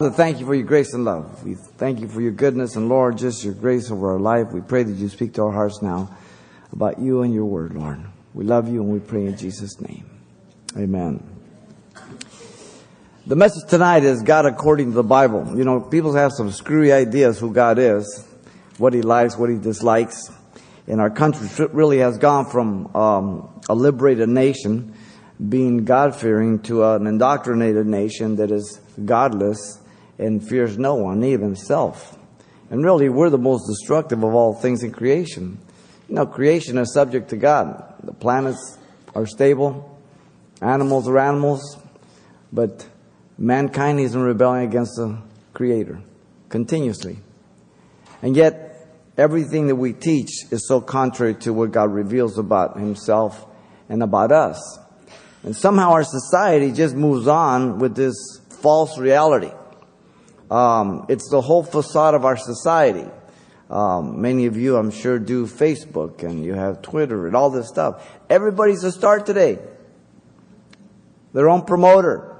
Father, thank you for your grace and love. We thank you for your goodness and Lord, just your grace over our life. We pray that you speak to our hearts now about you and your word, Lord. We love you and we pray in Jesus' name. Amen. The message tonight is God according to the Bible. You know, people have some screwy ideas who God is, what he likes, what he dislikes. And our country really has gone from um, a liberated nation being God fearing to an indoctrinated nation that is godless and fears no one, even himself. And really, we're the most destructive of all things in creation. You know, creation is subject to God. The planets are stable, animals are animals, but mankind is in rebellion against the Creator continuously. And yet, everything that we teach is so contrary to what God reveals about Himself and about us. And somehow our society just moves on with this false reality. Um, it's the whole facade of our society. Um, many of you, I'm sure, do Facebook and you have Twitter and all this stuff. Everybody's a star today. Their own promoter.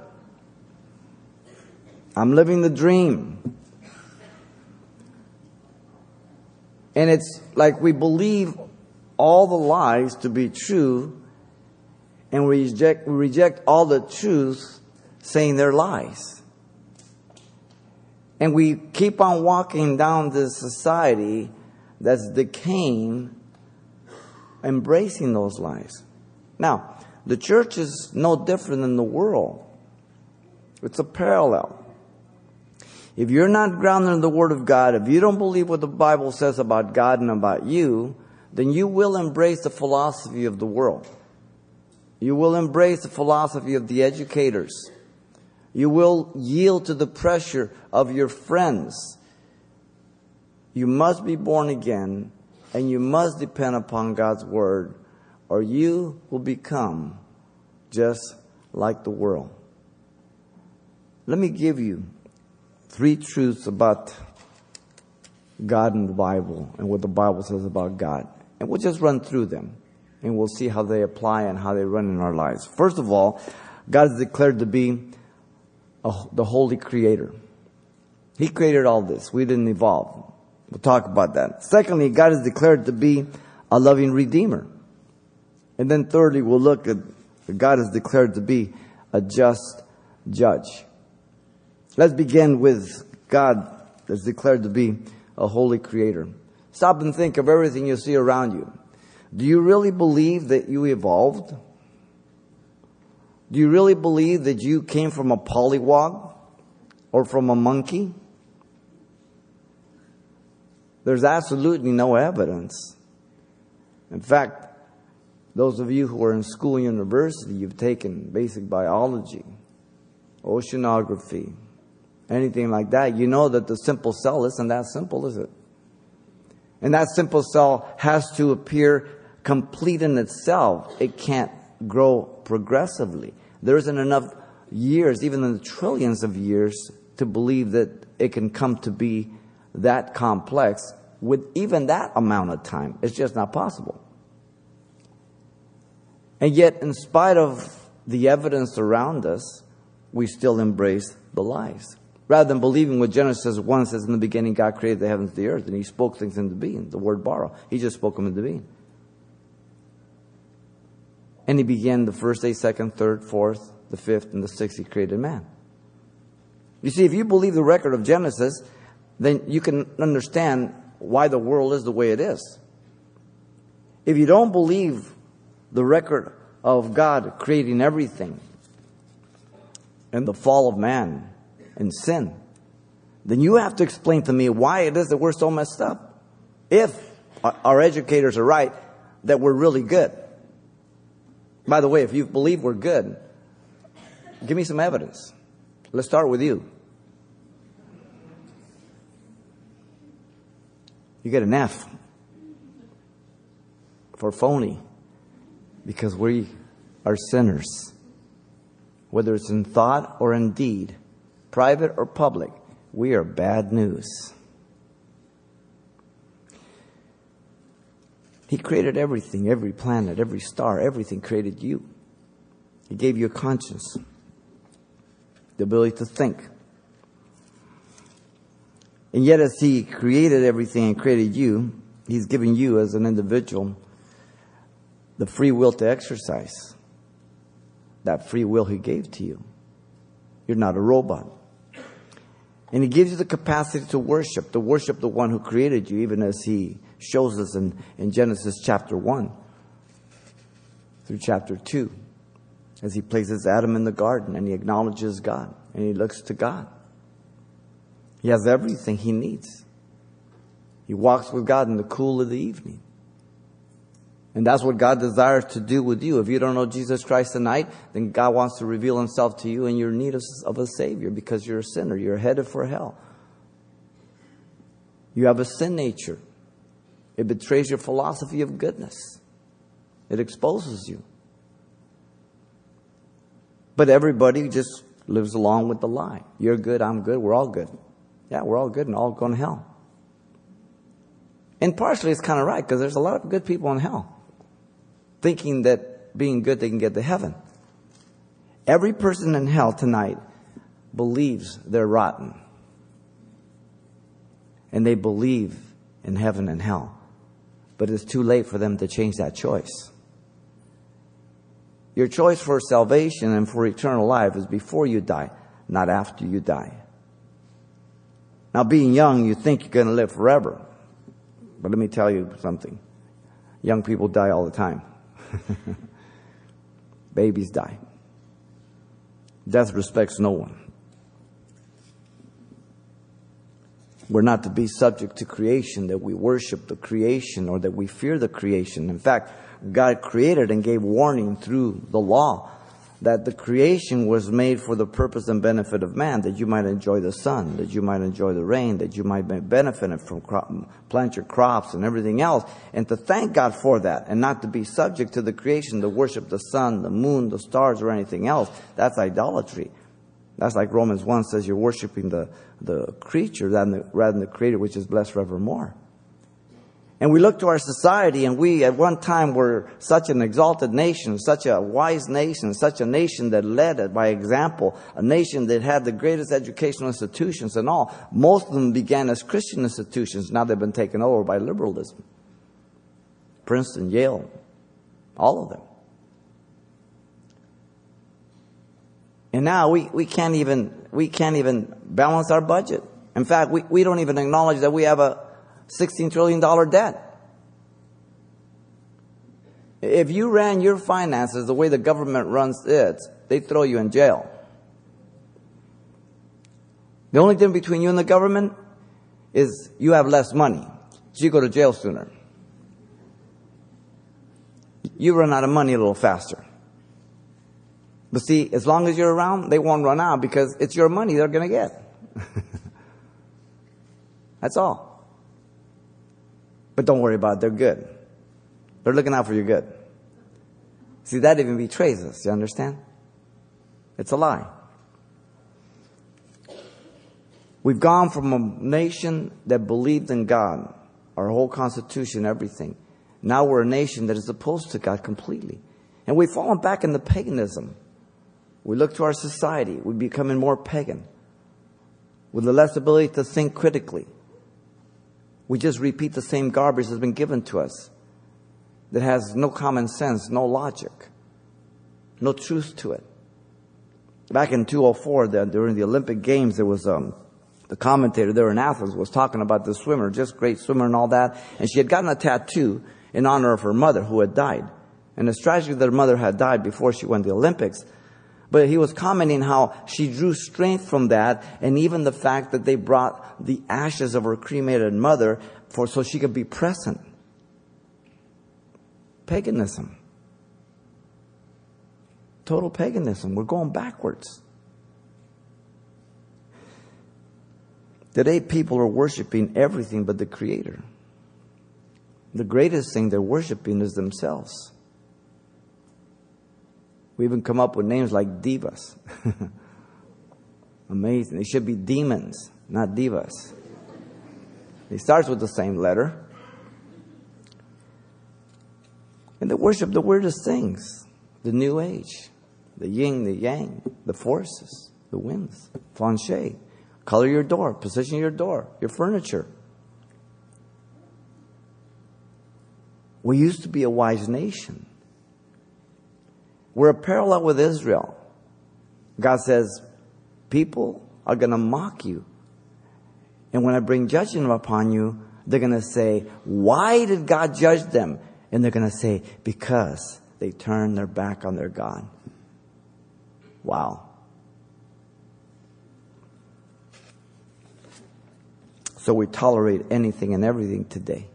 I'm living the dream. And it's like we believe all the lies to be true and we reject, we reject all the truths saying they're lies. And we keep on walking down this society that's decaying, embracing those lies. Now, the church is no different than the world. It's a parallel. If you're not grounded in the Word of God, if you don't believe what the Bible says about God and about you, then you will embrace the philosophy of the world. You will embrace the philosophy of the educators. You will yield to the pressure of your friends. You must be born again and you must depend upon God's word or you will become just like the world. Let me give you three truths about God and the Bible and what the Bible says about God. And we'll just run through them and we'll see how they apply and how they run in our lives. First of all, God is declared to be the holy creator. He created all this. We didn't evolve. We'll talk about that. Secondly, God is declared to be a loving redeemer. And then thirdly, we'll look at God is declared to be a just judge. Let's begin with God that's declared to be a holy creator. Stop and think of everything you see around you. Do you really believe that you evolved? Do you really believe that you came from a pollywog or from a monkey? There's absolutely no evidence. In fact, those of you who are in school university, you've taken basic biology, oceanography, anything like that, you know that the simple cell isn't that simple, is it? And that simple cell has to appear complete in itself. It can't grow progressively. There isn't enough years, even in the trillions of years, to believe that it can come to be that complex with even that amount of time. It's just not possible. And yet, in spite of the evidence around us, we still embrace the lies. Rather than believing what Genesis 1 says in the beginning, God created the heavens and the earth, and He spoke things into being. The word bara. He just spoke them into being. And he began the first day, second, third, fourth, the fifth, and the sixth. He created man. You see, if you believe the record of Genesis, then you can understand why the world is the way it is. If you don't believe the record of God creating everything and the fall of man and sin, then you have to explain to me why it is that we're so messed up. If our educators are right, that we're really good. By the way, if you believe we're good, give me some evidence. Let's start with you. You get an F for phony because we are sinners. Whether it's in thought or in deed, private or public, we are bad news. He created everything, every planet, every star, everything created you. He gave you a conscience, the ability to think. And yet, as He created everything and created you, He's given you as an individual the free will to exercise that free will He gave to you. You're not a robot. And He gives you the capacity to worship, to worship the one who created you, even as He shows us in, in Genesis chapter 1 through chapter 2, as He places Adam in the garden and He acknowledges God and He looks to God. He has everything He needs. He walks with God in the cool of the evening. And that's what God desires to do with you. If you don't know Jesus Christ tonight, then God wants to reveal himself to you and you're need of a Savior because you're a sinner. You're headed for hell. You have a sin nature. It betrays your philosophy of goodness. It exposes you. But everybody just lives along with the lie. You're good, I'm good, we're all good. Yeah, we're all good and all going to hell. And partially it's kind of right because there's a lot of good people in hell thinking that being good they can get to heaven. Every person in hell tonight believes they're rotten. And they believe in heaven and hell. But it's too late for them to change that choice. Your choice for salvation and for eternal life is before you die, not after you die. Now, being young, you think you're going to live forever. But let me tell you something. Young people die all the time. Babies die. Death respects no one. We're not to be subject to creation, that we worship the creation or that we fear the creation. In fact, God created and gave warning through the law that the creation was made for the purpose and benefit of man, that you might enjoy the sun, that you might enjoy the rain, that you might benefit from crop, plant your crops and everything else, and to thank God for that, and not to be subject to the creation, to worship the sun, the moon, the stars, or anything else. That's idolatry. That's like Romans 1 says you're worshiping the, the creature rather than the, rather than the creator, which is blessed forevermore. And we look to our society, and we at one time were such an exalted nation, such a wise nation, such a nation that led by example, a nation that had the greatest educational institutions and all. Most of them began as Christian institutions. Now they've been taken over by liberalism. Princeton, Yale, all of them. And now we, we can't even we can't even balance our budget. In fact, we, we don't even acknowledge that we have a $16 trillion debt. If you ran your finances the way the government runs it, they throw you in jail. The only difference between you and the government is you have less money. So you go to jail sooner. You run out of money a little faster. But see, as long as you're around, they won't run out because it's your money they're going to get. That's all. But don't worry about it, they're good. They're looking out for your good. See, that even betrays us, you understand? It's a lie. We've gone from a nation that believed in God, our whole constitution, everything. Now we're a nation that is opposed to God completely. And we've fallen back into paganism. We look to our society, we're becoming more pagan, with less ability to think critically. We just repeat the same garbage that's been given to us that has no common sense, no logic, no truth to it. Back in 204, the, during the Olympic Games, there was um, the commentator there in Athens was talking about the swimmer, just great swimmer and all that, and she had gotten a tattoo in honor of her mother who had died. And it's tragic that her mother had died before she won the Olympics. But he was commenting how she drew strength from that and even the fact that they brought the ashes of her cremated mother for so she could be present. Paganism. Total paganism. We're going backwards. Today people are worshiping everything but the creator. The greatest thing they're worshiping is themselves. We even come up with names like divas. Amazing. They should be demons, not divas. It starts with the same letter. And they worship the weirdest things the new age, the yin, the yang, the forces, the winds, Feng Color your door, position your door, your furniture. We used to be a wise nation. We're parallel with Israel. God says, people are going to mock you. And when I bring judgment upon you, they're going to say, why did God judge them? And they're going to say, because they turned their back on their God. Wow. So we tolerate anything and everything today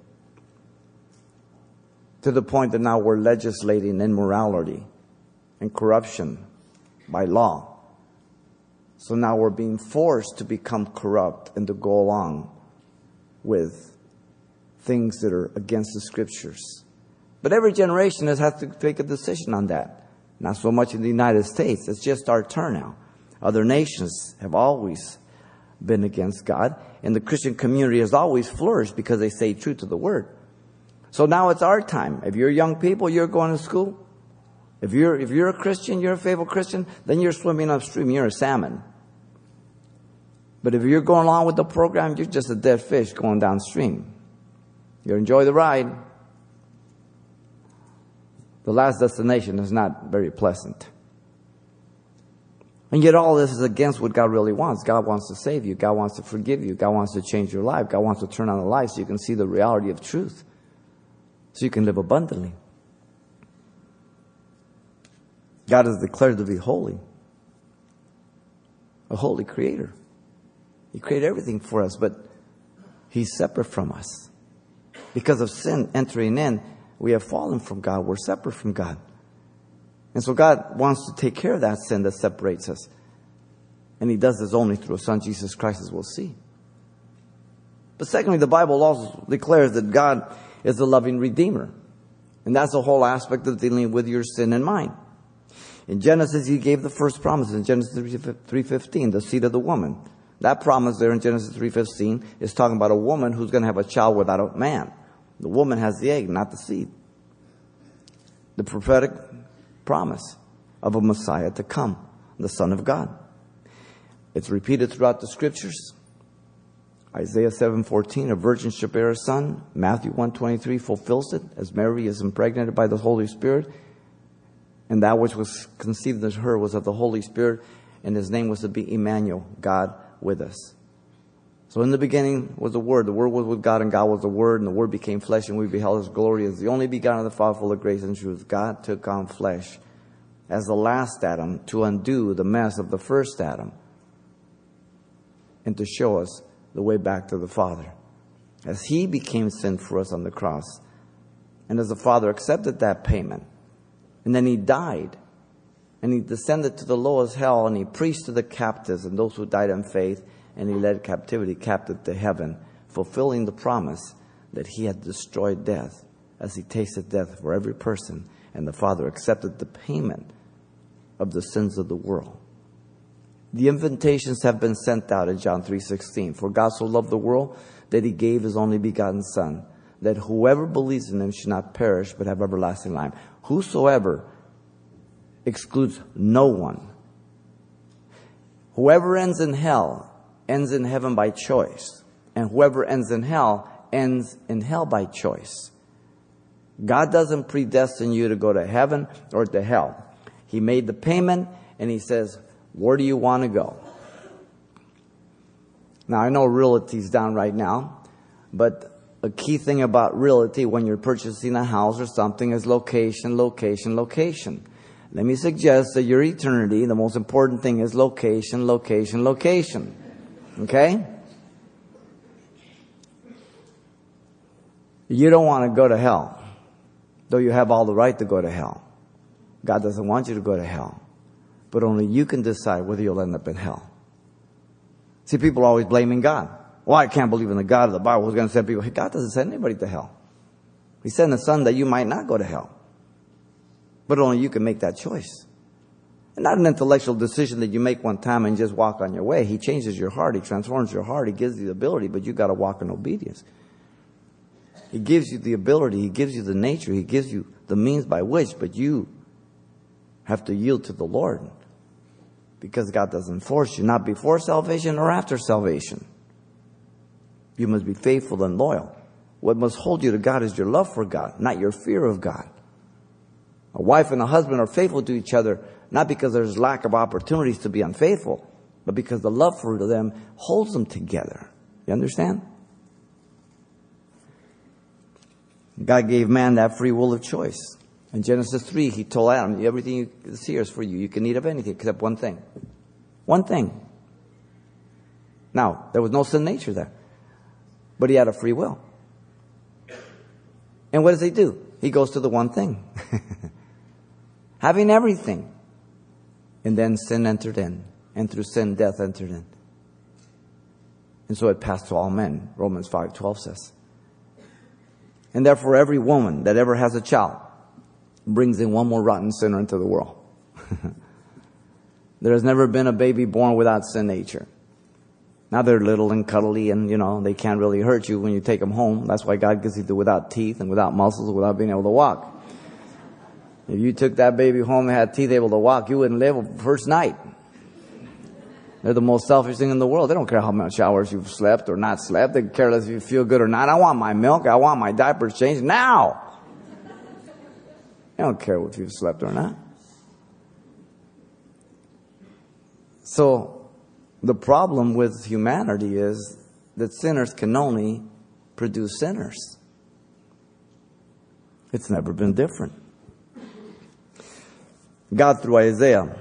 to the point that now we're legislating immorality and corruption by law. So now we're being forced to become corrupt and to go along with things that are against the scriptures. But every generation has had to take a decision on that. Not so much in the United States. It's just our turn now. Other nations have always been against God, and the Christian community has always flourished because they stay true to the word. So now it's our time. If you're young people, you're going to school. If you're, if you're a Christian, you're a faithful Christian, then you're swimming upstream. You're a salmon. But if you're going along with the program, you're just a dead fish going downstream. You enjoy the ride. The last destination is not very pleasant. And yet all this is against what God really wants. God wants to save you. God wants to forgive you. God wants to change your life. God wants to turn on the light so you can see the reality of truth so you can live abundantly. God is declared to be holy, a holy creator. He created everything for us, but He's separate from us. Because of sin entering in, we have fallen from God. We're separate from God. And so God wants to take care of that sin that separates us. And He does this only through His Son, Jesus Christ, as we'll see. But secondly, the Bible also declares that God is a loving redeemer. And that's the whole aspect of dealing with your sin and mind. In Genesis, he gave the first promise in Genesis 3.15, the seed of the woman. That promise there in Genesis 3.15 is talking about a woman who's going to have a child without a man. The woman has the egg, not the seed. The prophetic promise of a Messiah to come, the Son of God. It's repeated throughout the scriptures. Isaiah 7:14, a virgin shall bear a son. Matthew 1:23 fulfills it as Mary is impregnated by the Holy Spirit. And that which was conceived in her was of the Holy Spirit, and his name was to be Emmanuel, God with us. So in the beginning was the Word. The Word was with God, and God was the Word, and the Word became flesh, and we beheld His glory as the only begotten of the Father, full of grace and truth. God took on flesh as the last Adam to undo the mess of the first Adam and to show us the way back to the Father. As He became sin for us on the cross, and as the Father accepted that payment, and then He died, and He descended to the lowest hell, and He preached to the captives and those who died in faith, and He led captivity captive to heaven, fulfilling the promise that He had destroyed death as He tasted death for every person, and the Father accepted the payment of the sins of the world. The invitations have been sent out in John 3:16. For God so loved the world that he gave his only begotten son, that whoever believes in him should not perish but have everlasting life. Whosoever excludes no one. Whoever ends in hell ends in heaven by choice, and whoever ends in hell ends in hell by choice. God doesn't predestine you to go to heaven or to hell. He made the payment and he says, where do you want to go? Now, I know realty's down right now, but a key thing about realty when you're purchasing a house or something is location, location, location. Let me suggest that your eternity, the most important thing is location, location, location. Okay? You don't want to go to hell, though you have all the right to go to hell. God doesn't want you to go to hell but only you can decide whether you'll end up in hell. See, people are always blaming God. Well, I can't believe in the God of the Bible who's going to send people. God doesn't send anybody to hell. He sent the Son that you might not go to hell. But only you can make that choice. And not an intellectual decision that you make one time and just walk on your way. He changes your heart. He transforms your heart. He gives you the ability, but you got to walk in obedience. He gives you the ability. He gives you the nature. He gives you the means by which, but you have to yield to the Lord because God doesn't force you, not before salvation or after salvation. You must be faithful and loyal. What must hold you to God is your love for God, not your fear of God. A wife and a husband are faithful to each other, not because there's lack of opportunities to be unfaithful, but because the love for them holds them together. You understand? God gave man that free will of choice. In Genesis 3, he told Adam, everything is here is for you. You can eat of anything except one thing. One thing. Now, there was no sin nature there. But he had a free will. And what does he do? He goes to the one thing. Having everything. And then sin entered in. And through sin, death entered in. And so it passed to all men, Romans 5.12 says. And therefore every woman that ever has a child brings in one more rotten sinner into the world. there has never been a baby born without sin nature. Now they're little and cuddly and, you know, they can't really hurt you when you take them home. That's why God gives you the without teeth and without muscles, without being able to walk. If you took that baby home and had teeth able to walk, you wouldn't live the first night. They're the most selfish thing in the world. They don't care how much hours you've slept or not slept. They care less if you feel good or not. I want my milk. I want my diapers changed now. They don't care if you've slept or not. So, the problem with humanity is that sinners can only produce sinners. It's never been different. God, through Isaiah,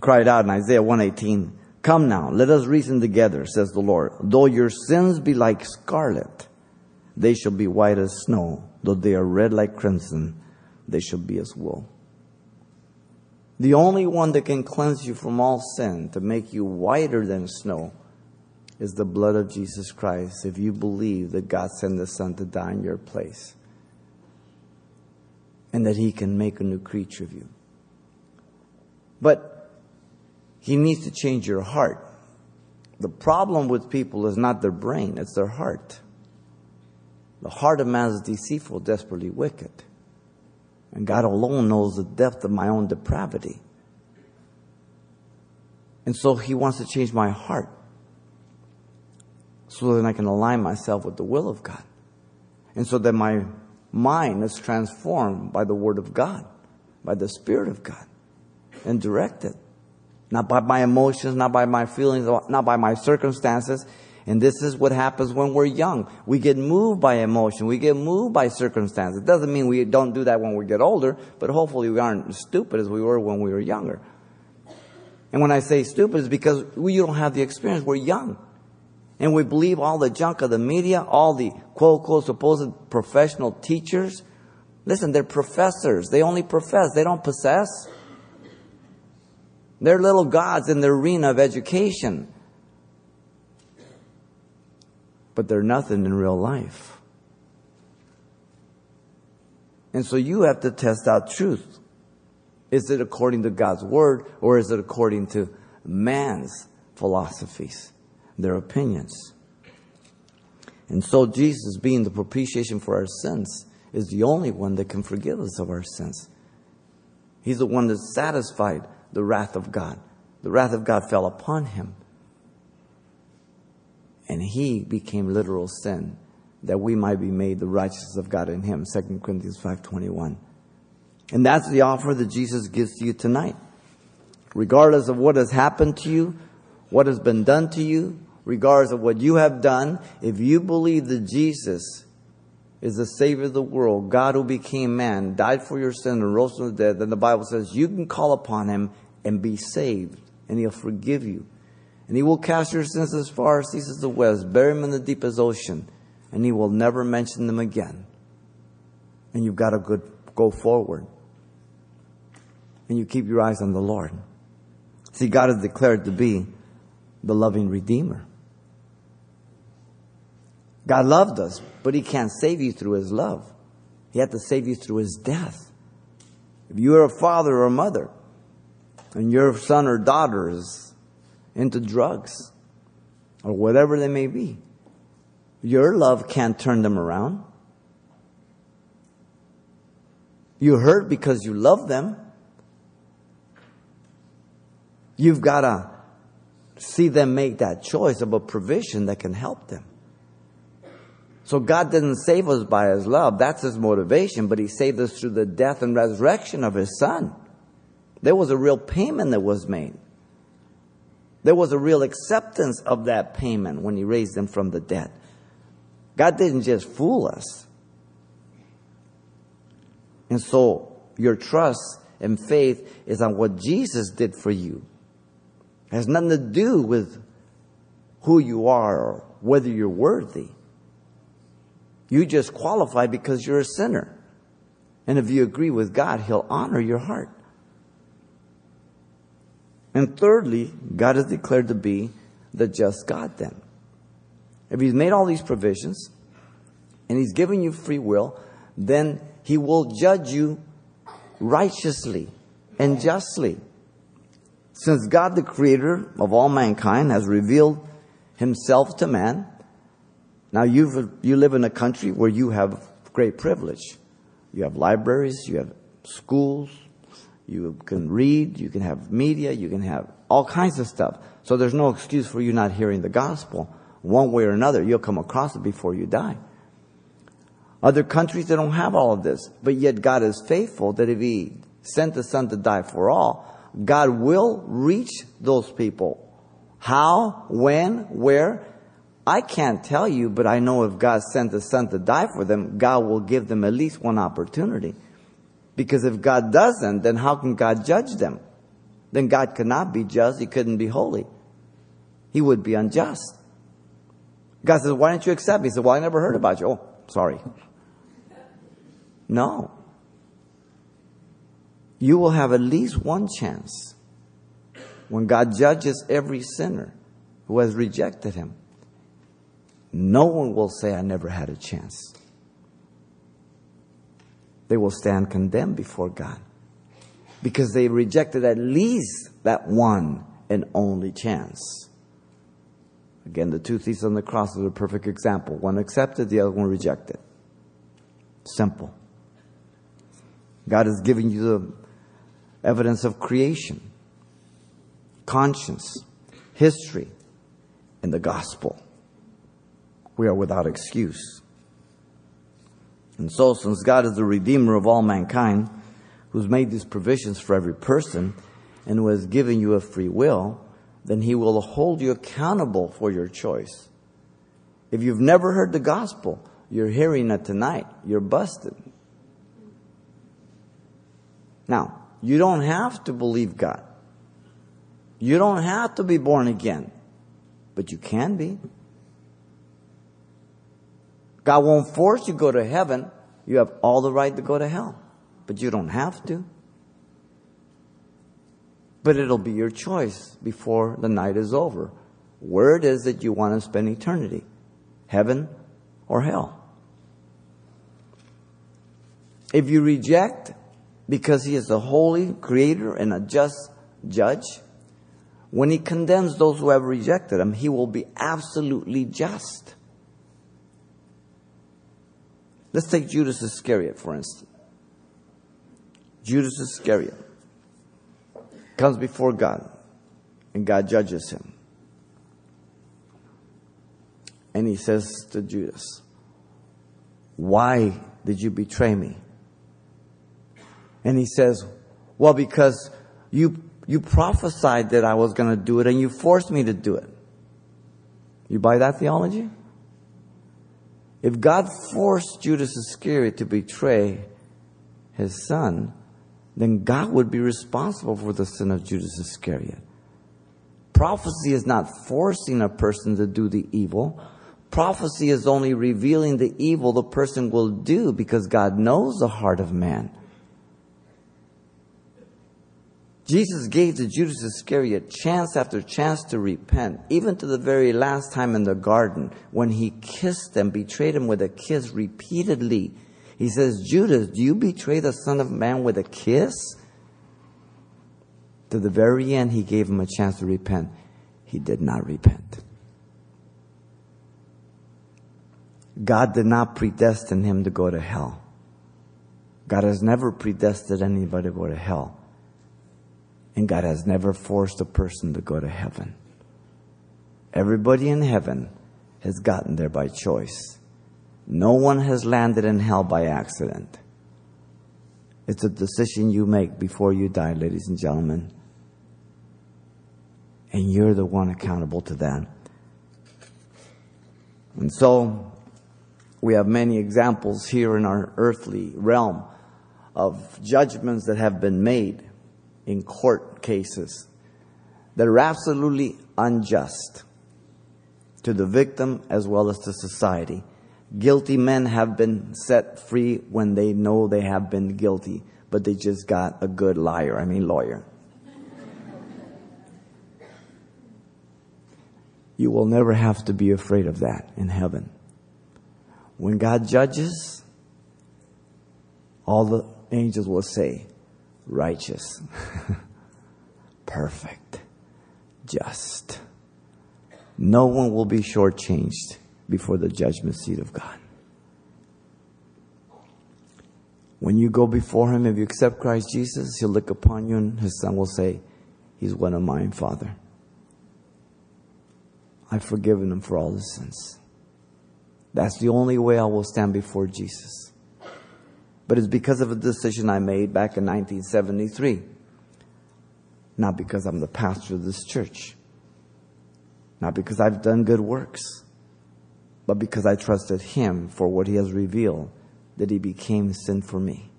cried out in Isaiah 118, Come now, let us reason together, says the Lord. Though your sins be like scarlet, they shall be white as snow. Though they are red like crimson, they shall be as wool. The only one that can cleanse you from all sin, to make you whiter than snow, is the blood of Jesus Christ if you believe that God sent the Son to die in your place and that He can make a new creature of you. But he needs to change your heart. The problem with people is not their brain, it's their heart. The heart of man is deceitful, desperately wicked. And God alone knows the depth of my own depravity. And so He wants to change my heart so that I can align myself with the will of God. And so that my mind is transformed by the Word of God, by the Spirit of God, and directed not by my emotions, not by my feelings, not by my circumstances. And this is what happens when we're young. We get moved by emotion. We get moved by circumstance. It doesn't mean we don't do that when we get older, but hopefully we aren't as stupid as we were when we were younger. And when I say stupid, it's because we don't have the experience. We're young. And we believe all the junk of the media, all the quote, quote, supposed professional teachers. Listen, they're professors. They only profess. They don't possess. They're little gods in the arena of education. But they're nothing in real life. And so you have to test out truth. Is it according to God's word or is it according to man's philosophies, their opinions? And so Jesus, being the propitiation for our sins, is the only one that can forgive us of our sins. He's the one that satisfied the wrath of God. The wrath of God fell upon him. And he became literal sin that we might be made the righteousness of God in him. 2 Corinthians 5.21. And that's the offer that Jesus gives to you tonight. Regardless of what has happened to you, what has been done to you, regardless of what you have done, if you believe that Jesus is the Savior of the world, God who became man, died for your sin and rose from the dead, then the Bible says you can call upon him and be saved, and He'll forgive you. And He will cast your sins as far as east as the west, bury them in the deepest ocean, and He will never mention them again. And you've got to go, go forward. And you keep your eyes on the Lord. See, God is declared to be the loving Redeemer. God loved us, but He can't save you through His love. He had to save you through His death. If you are a father or a mother and your son or daughter is into drugs or whatever they may be, your love can't turn them around. You hurt because you love them. You've got to see them make that choice of a provision that can help them. So God didn't save us by His love. That's His motivation, but He saved us through the death and resurrection of His Son. There was a real payment that was made. There was a real acceptance of that payment when He raised them from the dead. God didn't just fool us. And so your trust and faith is on what Jesus did for you. It has nothing to do with who you are or whether you're worthy. You just qualify because you're a sinner. And if you agree with God, He'll honor your heart. And thirdly, God is declared to be the just God then. If He's made all these provisions and He's given you free will, then He will judge you righteously and justly. Since God, the creator of all mankind, has revealed Himself to man, now you you live in a country where you have great privilege. You have libraries, you have schools, you can read, you can have media, you can have all kinds of stuff. So there's no excuse for you not hearing the gospel. One way or another, you'll come across it before you die. Other countries, they don't have all of this. But yet God is faithful that if He sent the Son to die for all, God will reach those people. How, when, where, I can't tell you, but I know if God sent the Son to die for them, God will give them at least one opportunity. Because if God doesn't, then how can God judge them? Then God cannot be just. He couldn't be holy. He would be unjust. God says, why didn't you accept me? He said, well, I never heard about you. Oh, sorry. No. You will have at least one chance when God judges every sinner who has rejected him no one will say, I never had a chance. They will stand condemned before God because they rejected at least that one and only chance. Again, the two thieves on the cross are a perfect example. One accepted, the other one rejected. Simple. God has given you the evidence of creation, conscience, history, and the gospel we are without excuse. And so, since God is the Redeemer of all mankind, who's made these provisions for every person, and who has given you a free will, then He will hold you accountable for your choice. If you've never heard the gospel, you're hearing it tonight. You're busted. Now, you don't have to believe God. You don't have to be born again, but you can be. God won't force you to go to heaven. You have all the right to go to hell, but you don't have to. But it'll be your choice before the night is over. Where it is that you want to spend eternity heaven or hell. If you reject because he is a holy creator and a just judge, when he condemns those who have rejected him, he will be absolutely just. Let's take Judas Iscariot, for instance. Judas Iscariot comes before God, and God judges him. And he says to Judas, Why did you betray me? And he says, Well, because you, you prophesied that I was going to do it and you forced me to do it. You buy that theology? If God forced Judas Iscariot to betray his son, then God would be responsible for the sin of Judas Iscariot. Prophecy is not forcing a person to do the evil. Prophecy is only revealing the evil the person will do because God knows the heart of man. Jesus gave to Judas Iscariot chance after chance to repent, even to the very last time in the garden when he kissed and betrayed him with a kiss repeatedly. He says, Judas, do you betray the Son of Man with a kiss? To the very end, he gave him a chance to repent. He did not repent. God did not predestine him to go to hell. God has never predestined anybody to go to hell. And God has never forced a person to go to heaven. Everybody in heaven has gotten there by choice. No one has landed in hell by accident. It's a decision you make before you die, ladies and gentlemen. And you're the one accountable to that. And so, we have many examples here in our earthly realm of judgments that have been made in court cases that are absolutely unjust to the victim as well as to society. Guilty men have been set free when they know they have been guilty, but they just got a good liar, I mean lawyer. You will never have to be afraid of that in heaven. When God judges, all the angels will say, righteous, perfect, just. No one will be shortchanged before the judgment seat of God. When you go before Him, if you accept Christ Jesus, He'll look upon you and His Son will say, He's one of mine, Father. I've forgiven him for all his sins. That's the only way I will stand before Jesus. But it's because of a decision I made back in 1973. Not because I'm the pastor of this church. Not because I've done good works. But because I trusted him for what he has revealed that he became sin for me.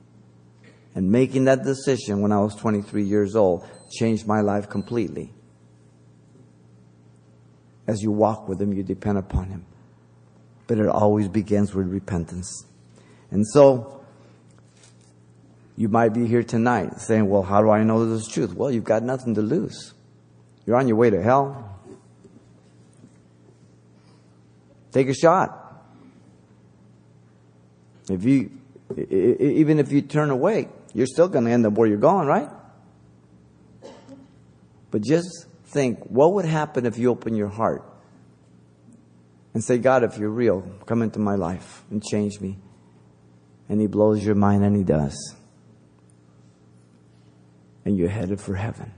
And making that decision when I was 23 years old changed my life completely. As you walk with Him, you depend upon Him. But it always begins with repentance. And so, you might be here tonight saying, well, how do I know this is truth? Well, you've got nothing to lose. You're on your way to hell. Take a shot. If you, even if you turn away, you're still going to end up where you're going, right? But just think what would happen if you open your heart and say, God, if you're real, come into my life and change me. And He blows your mind, and He does. And you're headed for heaven.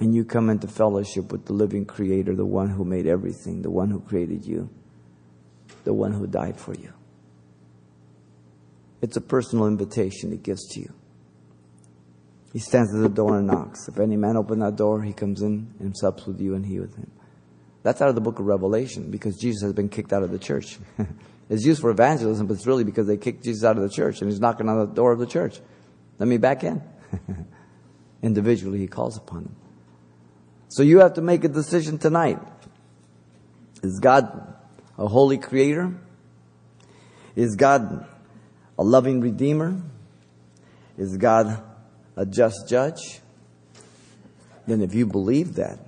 And you come into fellowship with the living Creator, the one who made everything, the one who created you, the one who died for you. It's a personal invitation He gives to you. He stands at the door and knocks. If any man open that door, he comes in and sups with you and he with him. That's out of the book of Revelation because Jesus has been kicked out of the church. it's used for evangelism, but it's really because they kicked Jesus out of the church and he's knocking on the door of the church. Let me back in. Individually, he calls upon them. So you have to make a decision tonight. Is God a holy creator? Is God a loving redeemer? Is God a just judge, then if you believe that,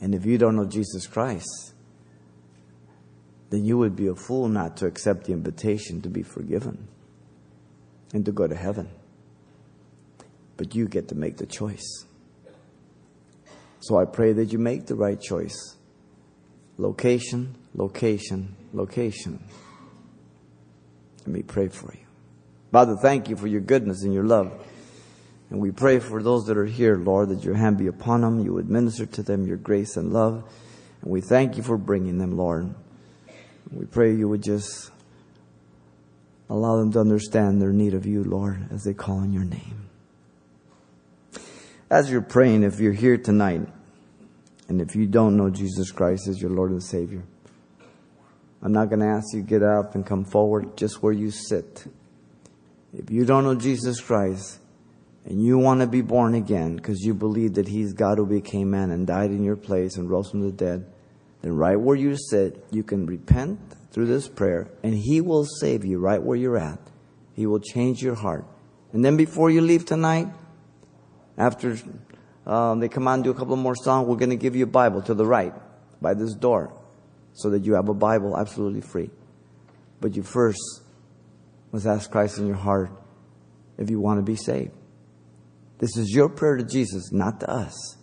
and if you don't know Jesus Christ, then you would be a fool not to accept the invitation to be forgiven and to go to heaven. But you get to make the choice. So I pray that you make the right choice. Location, location, location. Let me pray for you. Father, thank you for your goodness and your love. And we pray for those that are here, Lord, that your hand be upon them. You would minister to them your grace and love. And we thank you for bringing them, Lord. We pray you would just allow them to understand their need of you, Lord, as they call on your name. As you're praying, if you're here tonight, and if you don't know Jesus Christ as your Lord and Savior, I'm not going to ask you to get up and come forward just where you sit. If you don't know Jesus Christ, and you want to be born again because you believe that He's God who became man and died in your place and rose from the dead, then right where you sit, you can repent through this prayer and He will save you right where you're at. He will change your heart. And then before you leave tonight, after um, they come on and do a couple more songs, we're going to give you a Bible to the right by this door so that you have a Bible absolutely free. But you first must ask Christ in your heart if you want to be saved. This is your prayer to Jesus, not to us.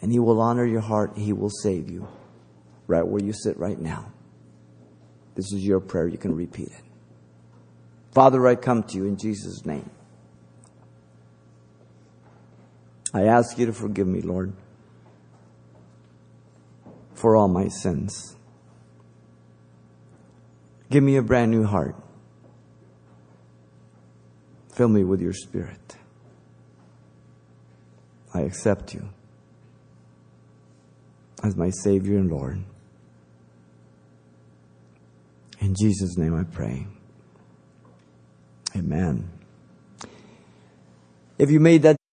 And He will honor your heart. He will save you right where you sit right now. This is your prayer. You can repeat it. Father, I come to you in Jesus' name. I ask you to forgive me, Lord, for all my sins. Give me a brand new heart. Fill me with your spirit. I accept you as my Savior and Lord. In Jesus' name I pray. Amen. If you made that